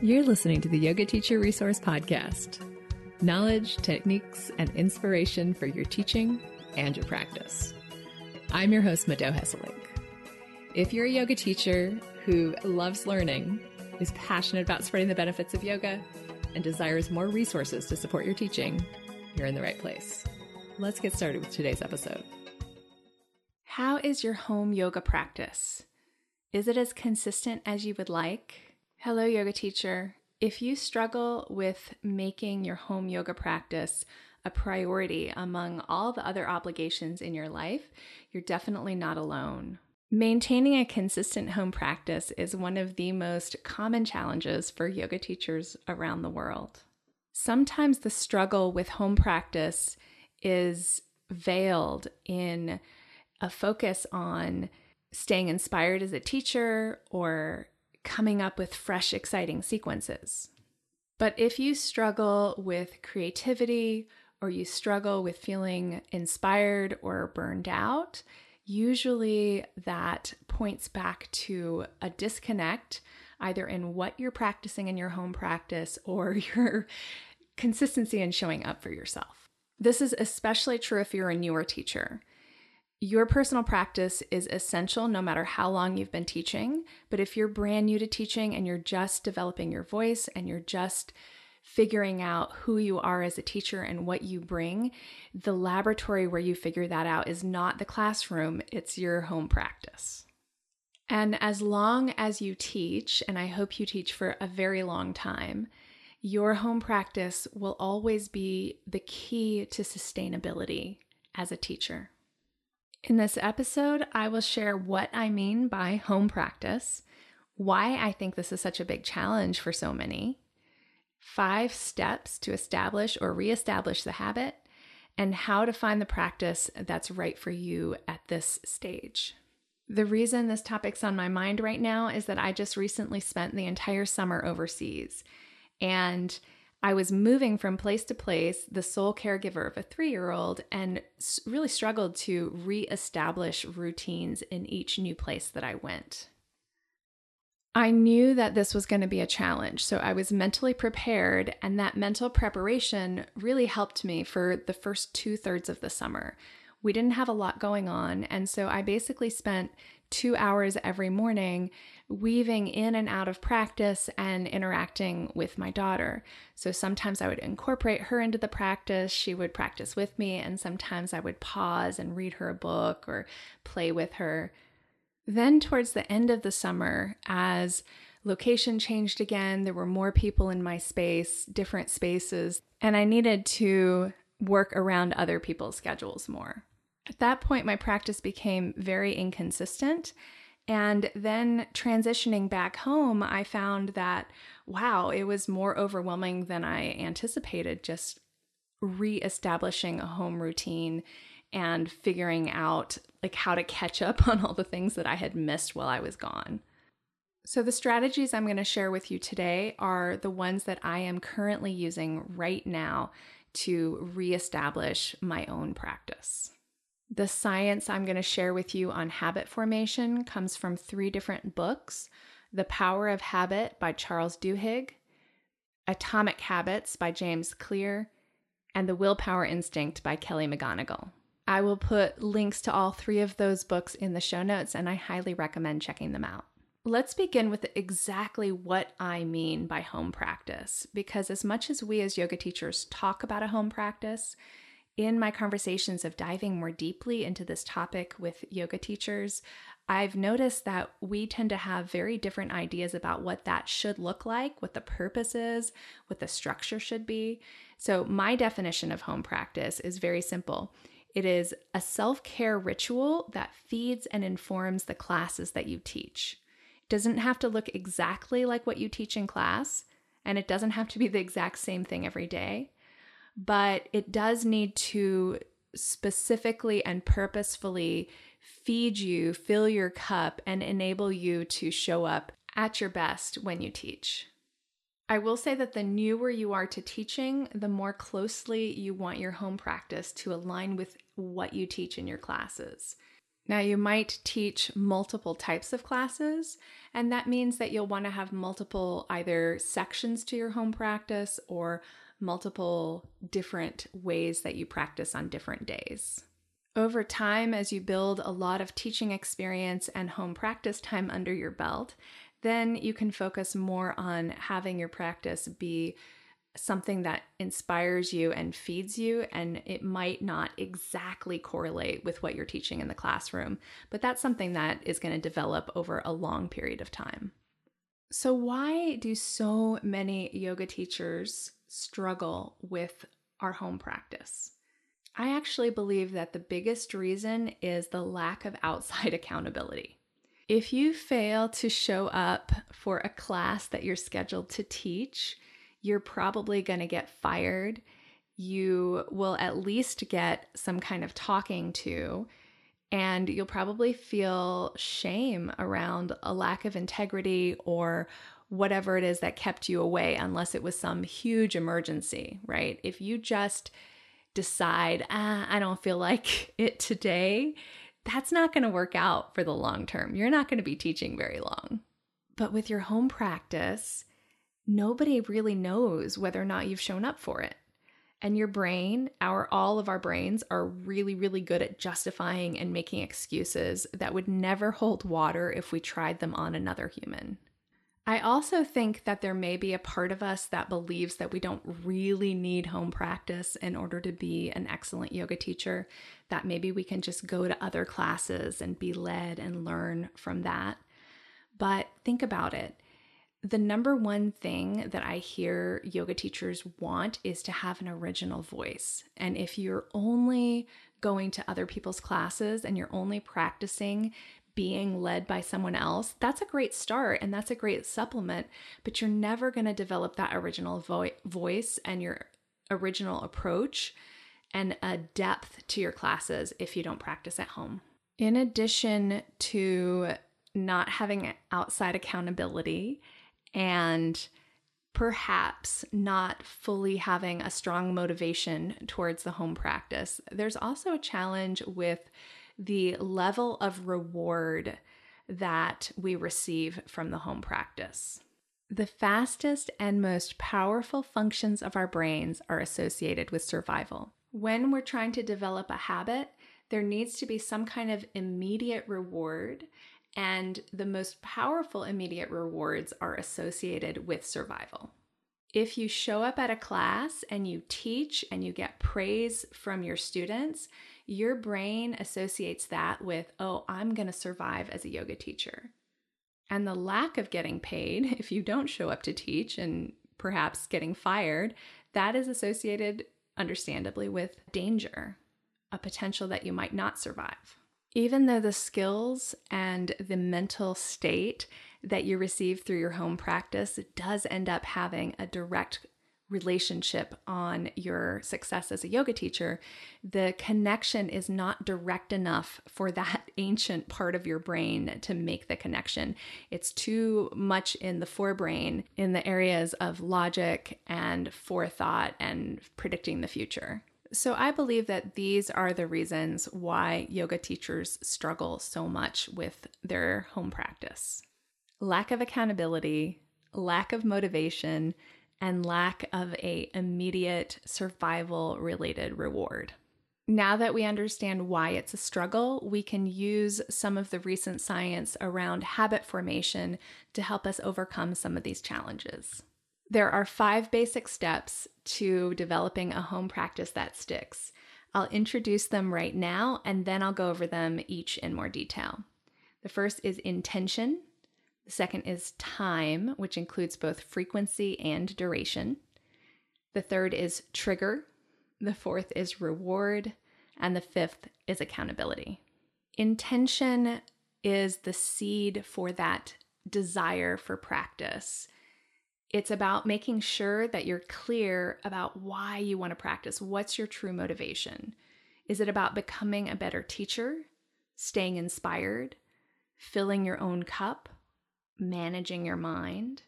You're listening to the Yoga Teacher Resource Podcast knowledge, techniques, and inspiration for your teaching and your practice. I'm your host, Mado Hesselink. If you're a yoga teacher who loves learning, is passionate about spreading the benefits of yoga, and desires more resources to support your teaching, you're in the right place. Let's get started with today's episode. How is your home yoga practice? Is it as consistent as you would like? Hello, yoga teacher. If you struggle with making your home yoga practice a priority among all the other obligations in your life, you're definitely not alone. Maintaining a consistent home practice is one of the most common challenges for yoga teachers around the world. Sometimes the struggle with home practice is veiled in a focus on staying inspired as a teacher or coming up with fresh, exciting sequences. But if you struggle with creativity or you struggle with feeling inspired or burned out, usually that points back to a disconnect either in what you're practicing in your home practice or your consistency in showing up for yourself. This is especially true if you're a newer teacher. Your personal practice is essential no matter how long you've been teaching. But if you're brand new to teaching and you're just developing your voice and you're just figuring out who you are as a teacher and what you bring, the laboratory where you figure that out is not the classroom, it's your home practice. And as long as you teach, and I hope you teach for a very long time, your home practice will always be the key to sustainability as a teacher. In this episode, I will share what I mean by home practice, why I think this is such a big challenge for so many, five steps to establish or reestablish the habit, and how to find the practice that's right for you at this stage. The reason this topic's on my mind right now is that I just recently spent the entire summer overseas. And I was moving from place to place, the sole caregiver of a three year old, and really struggled to reestablish routines in each new place that I went. I knew that this was going to be a challenge, so I was mentally prepared, and that mental preparation really helped me for the first two thirds of the summer. We didn't have a lot going on, and so I basically spent two hours every morning weaving in and out of practice and interacting with my daughter. So sometimes I would incorporate her into the practice, she would practice with me, and sometimes I would pause and read her a book or play with her. Then, towards the end of the summer, as location changed again, there were more people in my space, different spaces, and I needed to work around other people's schedules more. At that point, my practice became very inconsistent. And then transitioning back home, I found that, wow, it was more overwhelming than I anticipated just reestablishing a home routine and figuring out like how to catch up on all the things that I had missed while I was gone. So the strategies I'm going to share with you today are the ones that I am currently using right now to reestablish my own practice. The science I'm going to share with you on habit formation comes from three different books The Power of Habit by Charles Duhigg, Atomic Habits by James Clear, and The Willpower Instinct by Kelly McGonigal. I will put links to all three of those books in the show notes, and I highly recommend checking them out. Let's begin with exactly what I mean by home practice, because as much as we as yoga teachers talk about a home practice, in my conversations of diving more deeply into this topic with yoga teachers, I've noticed that we tend to have very different ideas about what that should look like, what the purpose is, what the structure should be. So, my definition of home practice is very simple it is a self care ritual that feeds and informs the classes that you teach. It doesn't have to look exactly like what you teach in class, and it doesn't have to be the exact same thing every day but it does need to specifically and purposefully feed you, fill your cup, and enable you to show up at your best when you teach. I will say that the newer you are to teaching, the more closely you want your home practice to align with what you teach in your classes. Now, you might teach multiple types of classes, and that means that you'll want to have multiple either sections to your home practice or multiple different ways that you practice on different days. Over time, as you build a lot of teaching experience and home practice time under your belt, then you can focus more on having your practice be something that inspires you and feeds you, and it might not exactly correlate with what you're teaching in the classroom, but that's something that is going to develop over a long period of time. So, why do so many yoga teachers struggle with our home practice? I actually believe that the biggest reason is the lack of outside accountability. If you fail to show up for a class that you're scheduled to teach, you're probably going to get fired. You will at least get some kind of talking to, and you'll probably feel shame around a lack of integrity or whatever it is that kept you away, unless it was some huge emergency, right? If you just decide, ah, I don't feel like it today, that's not going to work out for the long term. You're not going to be teaching very long. But with your home practice, nobody really knows whether or not you've shown up for it. And your brain, our all of our brains are really really good at justifying and making excuses that would never hold water if we tried them on another human. I also think that there may be a part of us that believes that we don't really need home practice in order to be an excellent yoga teacher, that maybe we can just go to other classes and be led and learn from that. But think about it the number one thing that I hear yoga teachers want is to have an original voice. And if you're only going to other people's classes and you're only practicing being led by someone else, that's a great start and that's a great supplement, but you're never going to develop that original vo- voice and your original approach and a depth to your classes if you don't practice at home. In addition to not having outside accountability, and perhaps not fully having a strong motivation towards the home practice. There's also a challenge with the level of reward that we receive from the home practice. The fastest and most powerful functions of our brains are associated with survival. When we're trying to develop a habit, there needs to be some kind of immediate reward and the most powerful immediate rewards are associated with survival. If you show up at a class and you teach and you get praise from your students, your brain associates that with, oh, I'm going to survive as a yoga teacher. And the lack of getting paid, if you don't show up to teach and perhaps getting fired, that is associated, understandably, with danger, a potential that you might not survive even though the skills and the mental state that you receive through your home practice does end up having a direct relationship on your success as a yoga teacher, the connection is not direct enough for that ancient part of your brain to make the connection. It's too much in the forebrain in the areas of logic and forethought and predicting the future. So, I believe that these are the reasons why yoga teachers struggle so much with their home practice lack of accountability, lack of motivation, and lack of a immediate survival related reward. Now that we understand why it's a struggle, we can use some of the recent science around habit formation to help us overcome some of these challenges. There are five basic steps to developing a home practice that sticks. I'll introduce them right now and then I'll go over them each in more detail. The first is intention. Second is time, which includes both frequency and duration. The third is trigger. The fourth is reward. And the fifth is accountability. Intention is the seed for that desire for practice. It's about making sure that you're clear about why you want to practice. What's your true motivation? Is it about becoming a better teacher, staying inspired, filling your own cup, managing your mind?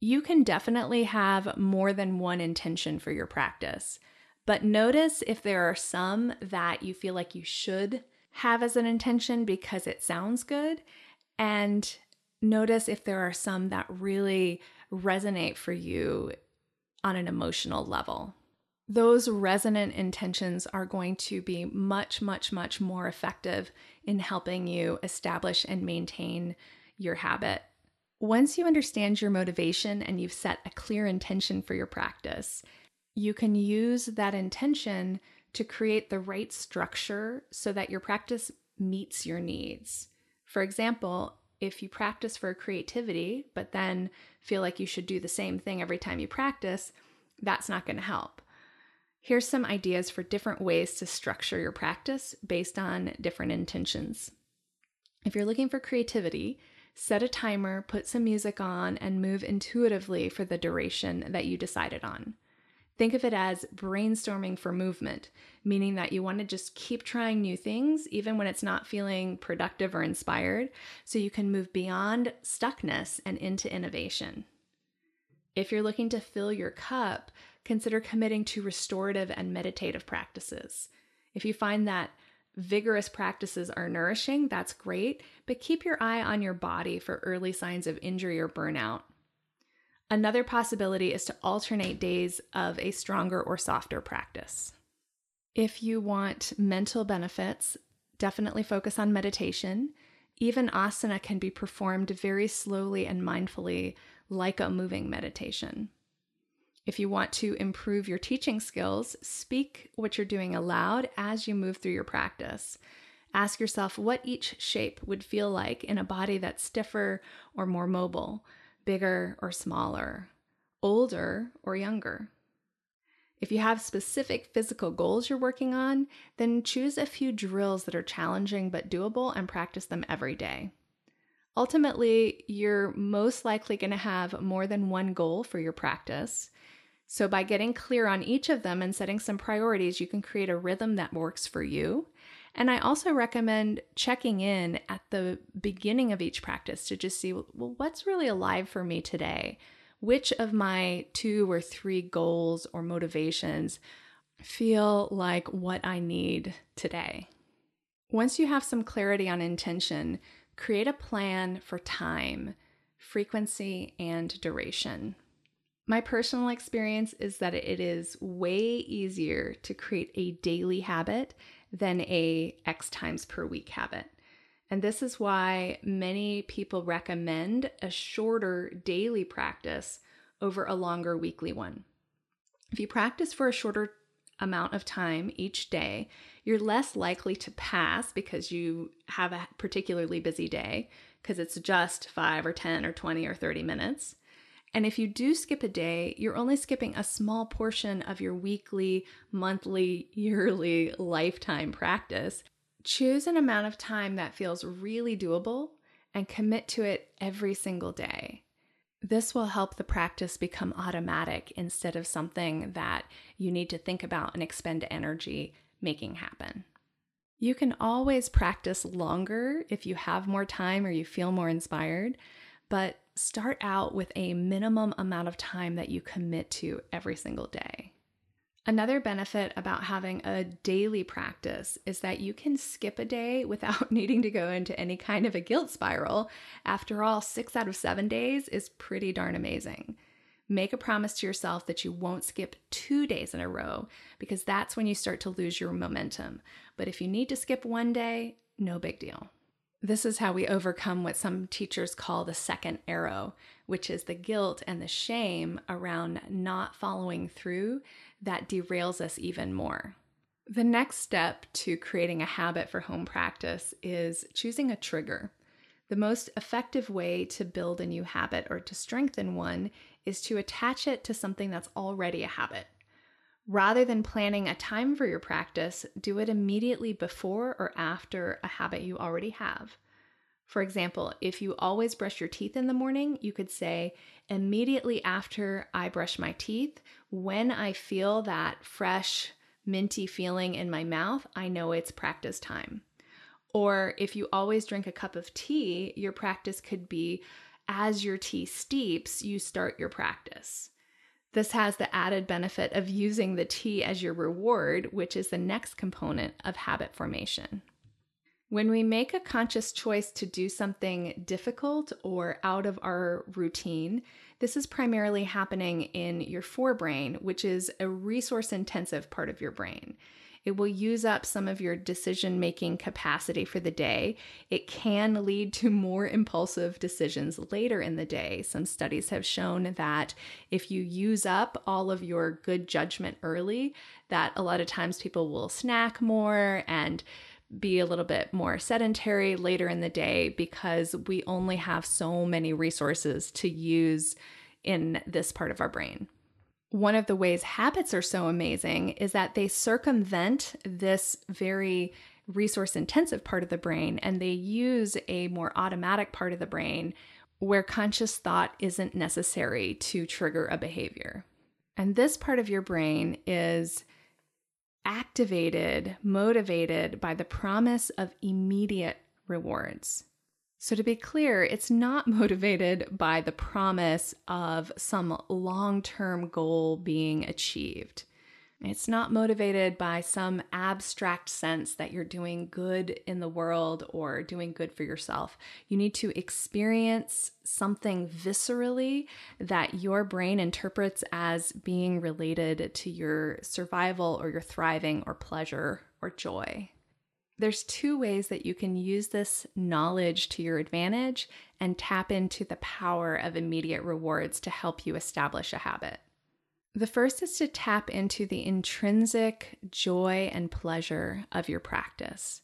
You can definitely have more than one intention for your practice, but notice if there are some that you feel like you should have as an intention because it sounds good, and notice if there are some that really resonate for you on an emotional level. Those resonant intentions are going to be much, much, much more effective in helping you establish and maintain your habit. Once you understand your motivation and you've set a clear intention for your practice, you can use that intention to create the right structure so that your practice meets your needs. For example, if you practice for creativity, but then feel like you should do the same thing every time you practice, that's not going to help. Here's some ideas for different ways to structure your practice based on different intentions. If you're looking for creativity, set a timer, put some music on, and move intuitively for the duration that you decided on. Think of it as brainstorming for movement, meaning that you want to just keep trying new things even when it's not feeling productive or inspired, so you can move beyond stuckness and into innovation. If you're looking to fill your cup, consider committing to restorative and meditative practices. If you find that vigorous practices are nourishing, that's great, but keep your eye on your body for early signs of injury or burnout. Another possibility is to alternate days of a stronger or softer practice. If you want mental benefits, definitely focus on meditation. Even asana can be performed very slowly and mindfully, like a moving meditation. If you want to improve your teaching skills, speak what you're doing aloud as you move through your practice. Ask yourself what each shape would feel like in a body that's stiffer or more mobile bigger or smaller, older or younger. If you have specific physical goals you're working on, then choose a few drills that are challenging but doable and practice them every day. Ultimately, you're most likely going to have more than one goal for your practice. So, by getting clear on each of them and setting some priorities, you can create a rhythm that works for you and I also recommend checking in at the beginning of each practice to just see, well, what's really alive for me today? Which of my two or three goals or motivations feel like what I need today? Once you have some clarity on intention, create a plan for time, frequency, and duration. My personal experience is that it is way easier to create a daily habit than a X times per week habit. And this is why many people recommend a shorter daily practice over a longer weekly one. If you practice for a shorter amount of time each day, you're less likely to pass because you have a particularly busy day, because it's just 5 or 10 or 20 or 30 minutes. And if you do skip a day, you're only skipping a small portion of your weekly, monthly, yearly, lifetime practice. Choose an amount of time that feels really doable and commit to it every single day. This will help the practice become automatic instead of something that you need to think about and expend energy making happen. You can always practice longer if you have more time or you feel more inspired, but start out with a minimum amount of time that you commit to every single day. Another benefit about having a daily practice is that you can skip a day without needing to go into any kind of a guilt spiral. After all, six out of seven days is pretty darn amazing. Make a promise to yourself that you won't skip two days in a row because that's when you start to lose your momentum. But if you need to skip one day, no big deal. This is how we overcome what some teachers call the second arrow, which is the guilt and the shame around not following through that derails us even more. The next step to creating a habit for home practice is choosing a trigger. The most effective way to build a new habit or to strengthen one is to attach it to something that's already a habit. Rather than planning a time for your practice, do it immediately before or after a habit you already have. For example, if you always brush your teeth in the morning, you could say, immediately after I brush my teeth, when I feel that fresh, minty feeling in my mouth, I know it's practice time. Or if you always drink a cup of tea, your practice could be as your tea steeps, you start your practice. This has the added benefit of using the tea as your reward, which is the next component of habit formation. When we make a conscious choice to do something difficult or out of our routine, this is primarily happening in your forebrain, which is a resource intensive part of your brain. It will use up some of your decision making capacity for the day. It can lead to more impulsive decisions later in the day. Some studies have shown that if you use up all of your good judgment early, that a lot of times people will snack more and be a little bit more sedentary later in the day because we only have so many resources to use in this part of our brain one of the ways habits are so amazing is that they circumvent this very resource intensive part of the brain and they use a more automatic part of the brain where conscious thought isn't necessary to trigger a behavior. And this part of your brain is activated, motivated by the promise of immediate rewards. So, to be clear, it's not motivated by the promise of some long term goal being achieved. It's not motivated by some abstract sense that you're doing good in the world or doing good for yourself. You need to experience something viscerally that your brain interprets as being related to your survival or your thriving or pleasure or joy. There's two ways that you can use this knowledge to your advantage and tap into the power of immediate rewards to help you establish a habit. The first is to tap into the intrinsic joy and pleasure of your practice,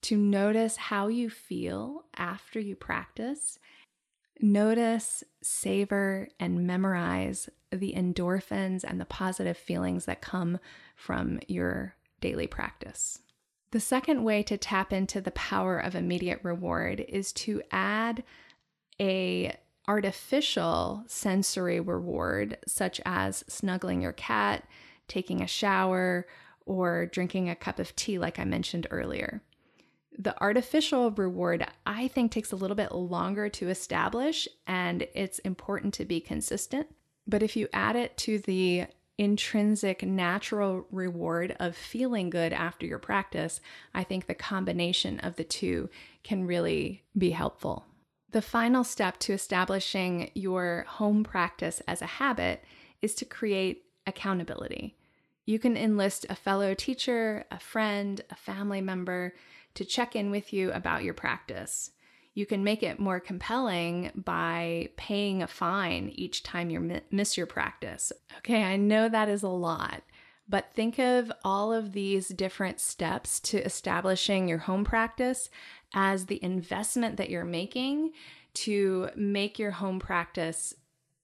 to notice how you feel after you practice. Notice, savor, and memorize the endorphins and the positive feelings that come from your daily practice. The second way to tap into the power of immediate reward is to add a artificial sensory reward such as snuggling your cat, taking a shower, or drinking a cup of tea like I mentioned earlier. The artificial reward, I think, takes a little bit longer to establish and it's important to be consistent. But if you add it to the intrinsic natural reward of feeling good after your practice, I think the combination of the two can really be helpful. The final step to establishing your home practice as a habit is to create accountability. You can enlist a fellow teacher, a friend, a family member to check in with you about your practice you can make it more compelling by paying a fine each time you miss your practice. Okay, I know that is a lot, but think of all of these different steps to establishing your home practice as the investment that you're making to make your home practice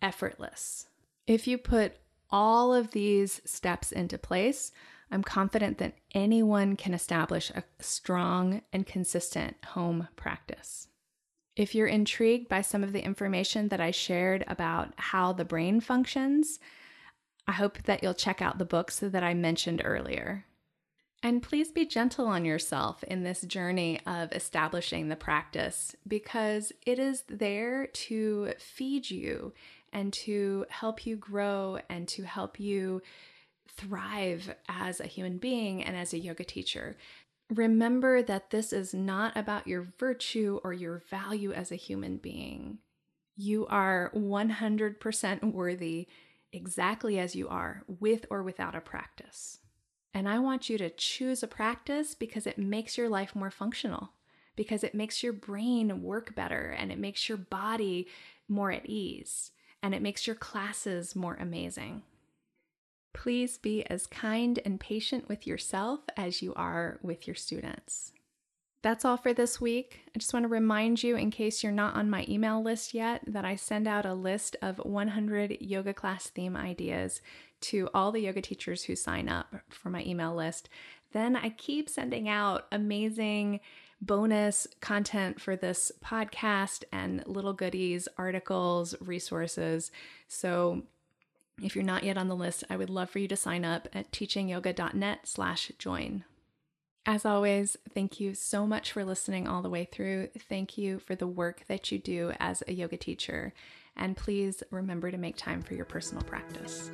effortless. If you put all of these steps into place, I'm confident that anyone can establish a strong and consistent home practice. If you're intrigued by some of the information that I shared about how the brain functions, I hope that you'll check out the books that I mentioned earlier. And please be gentle on yourself in this journey of establishing the practice because it is there to feed you and to help you grow and to help you thrive as a human being and as a yoga teacher. Remember that this is not about your virtue or your value as a human being. You are 100% worthy exactly as you are, with or without a practice. And I want you to choose a practice because it makes your life more functional, because it makes your brain work better and it makes your body more at ease and it makes your classes more amazing. Please be as kind and patient with yourself as you are with your students. That's all for this week. I just want to remind you, in case you're not on my email list yet, that I send out a list of 100 yoga class theme ideas to all the yoga teachers who sign up for my email list. Then I keep sending out amazing bonus content for this podcast and little goodies, articles, resources. So if you're not yet on the list, I would love for you to sign up at teachingyoga.net slash join. As always, thank you so much for listening all the way through. Thank you for the work that you do as a yoga teacher. And please remember to make time for your personal practice.